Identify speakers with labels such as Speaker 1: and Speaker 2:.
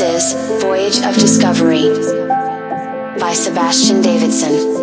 Speaker 1: Is Voyage of Discovery by Sebastian Davidson.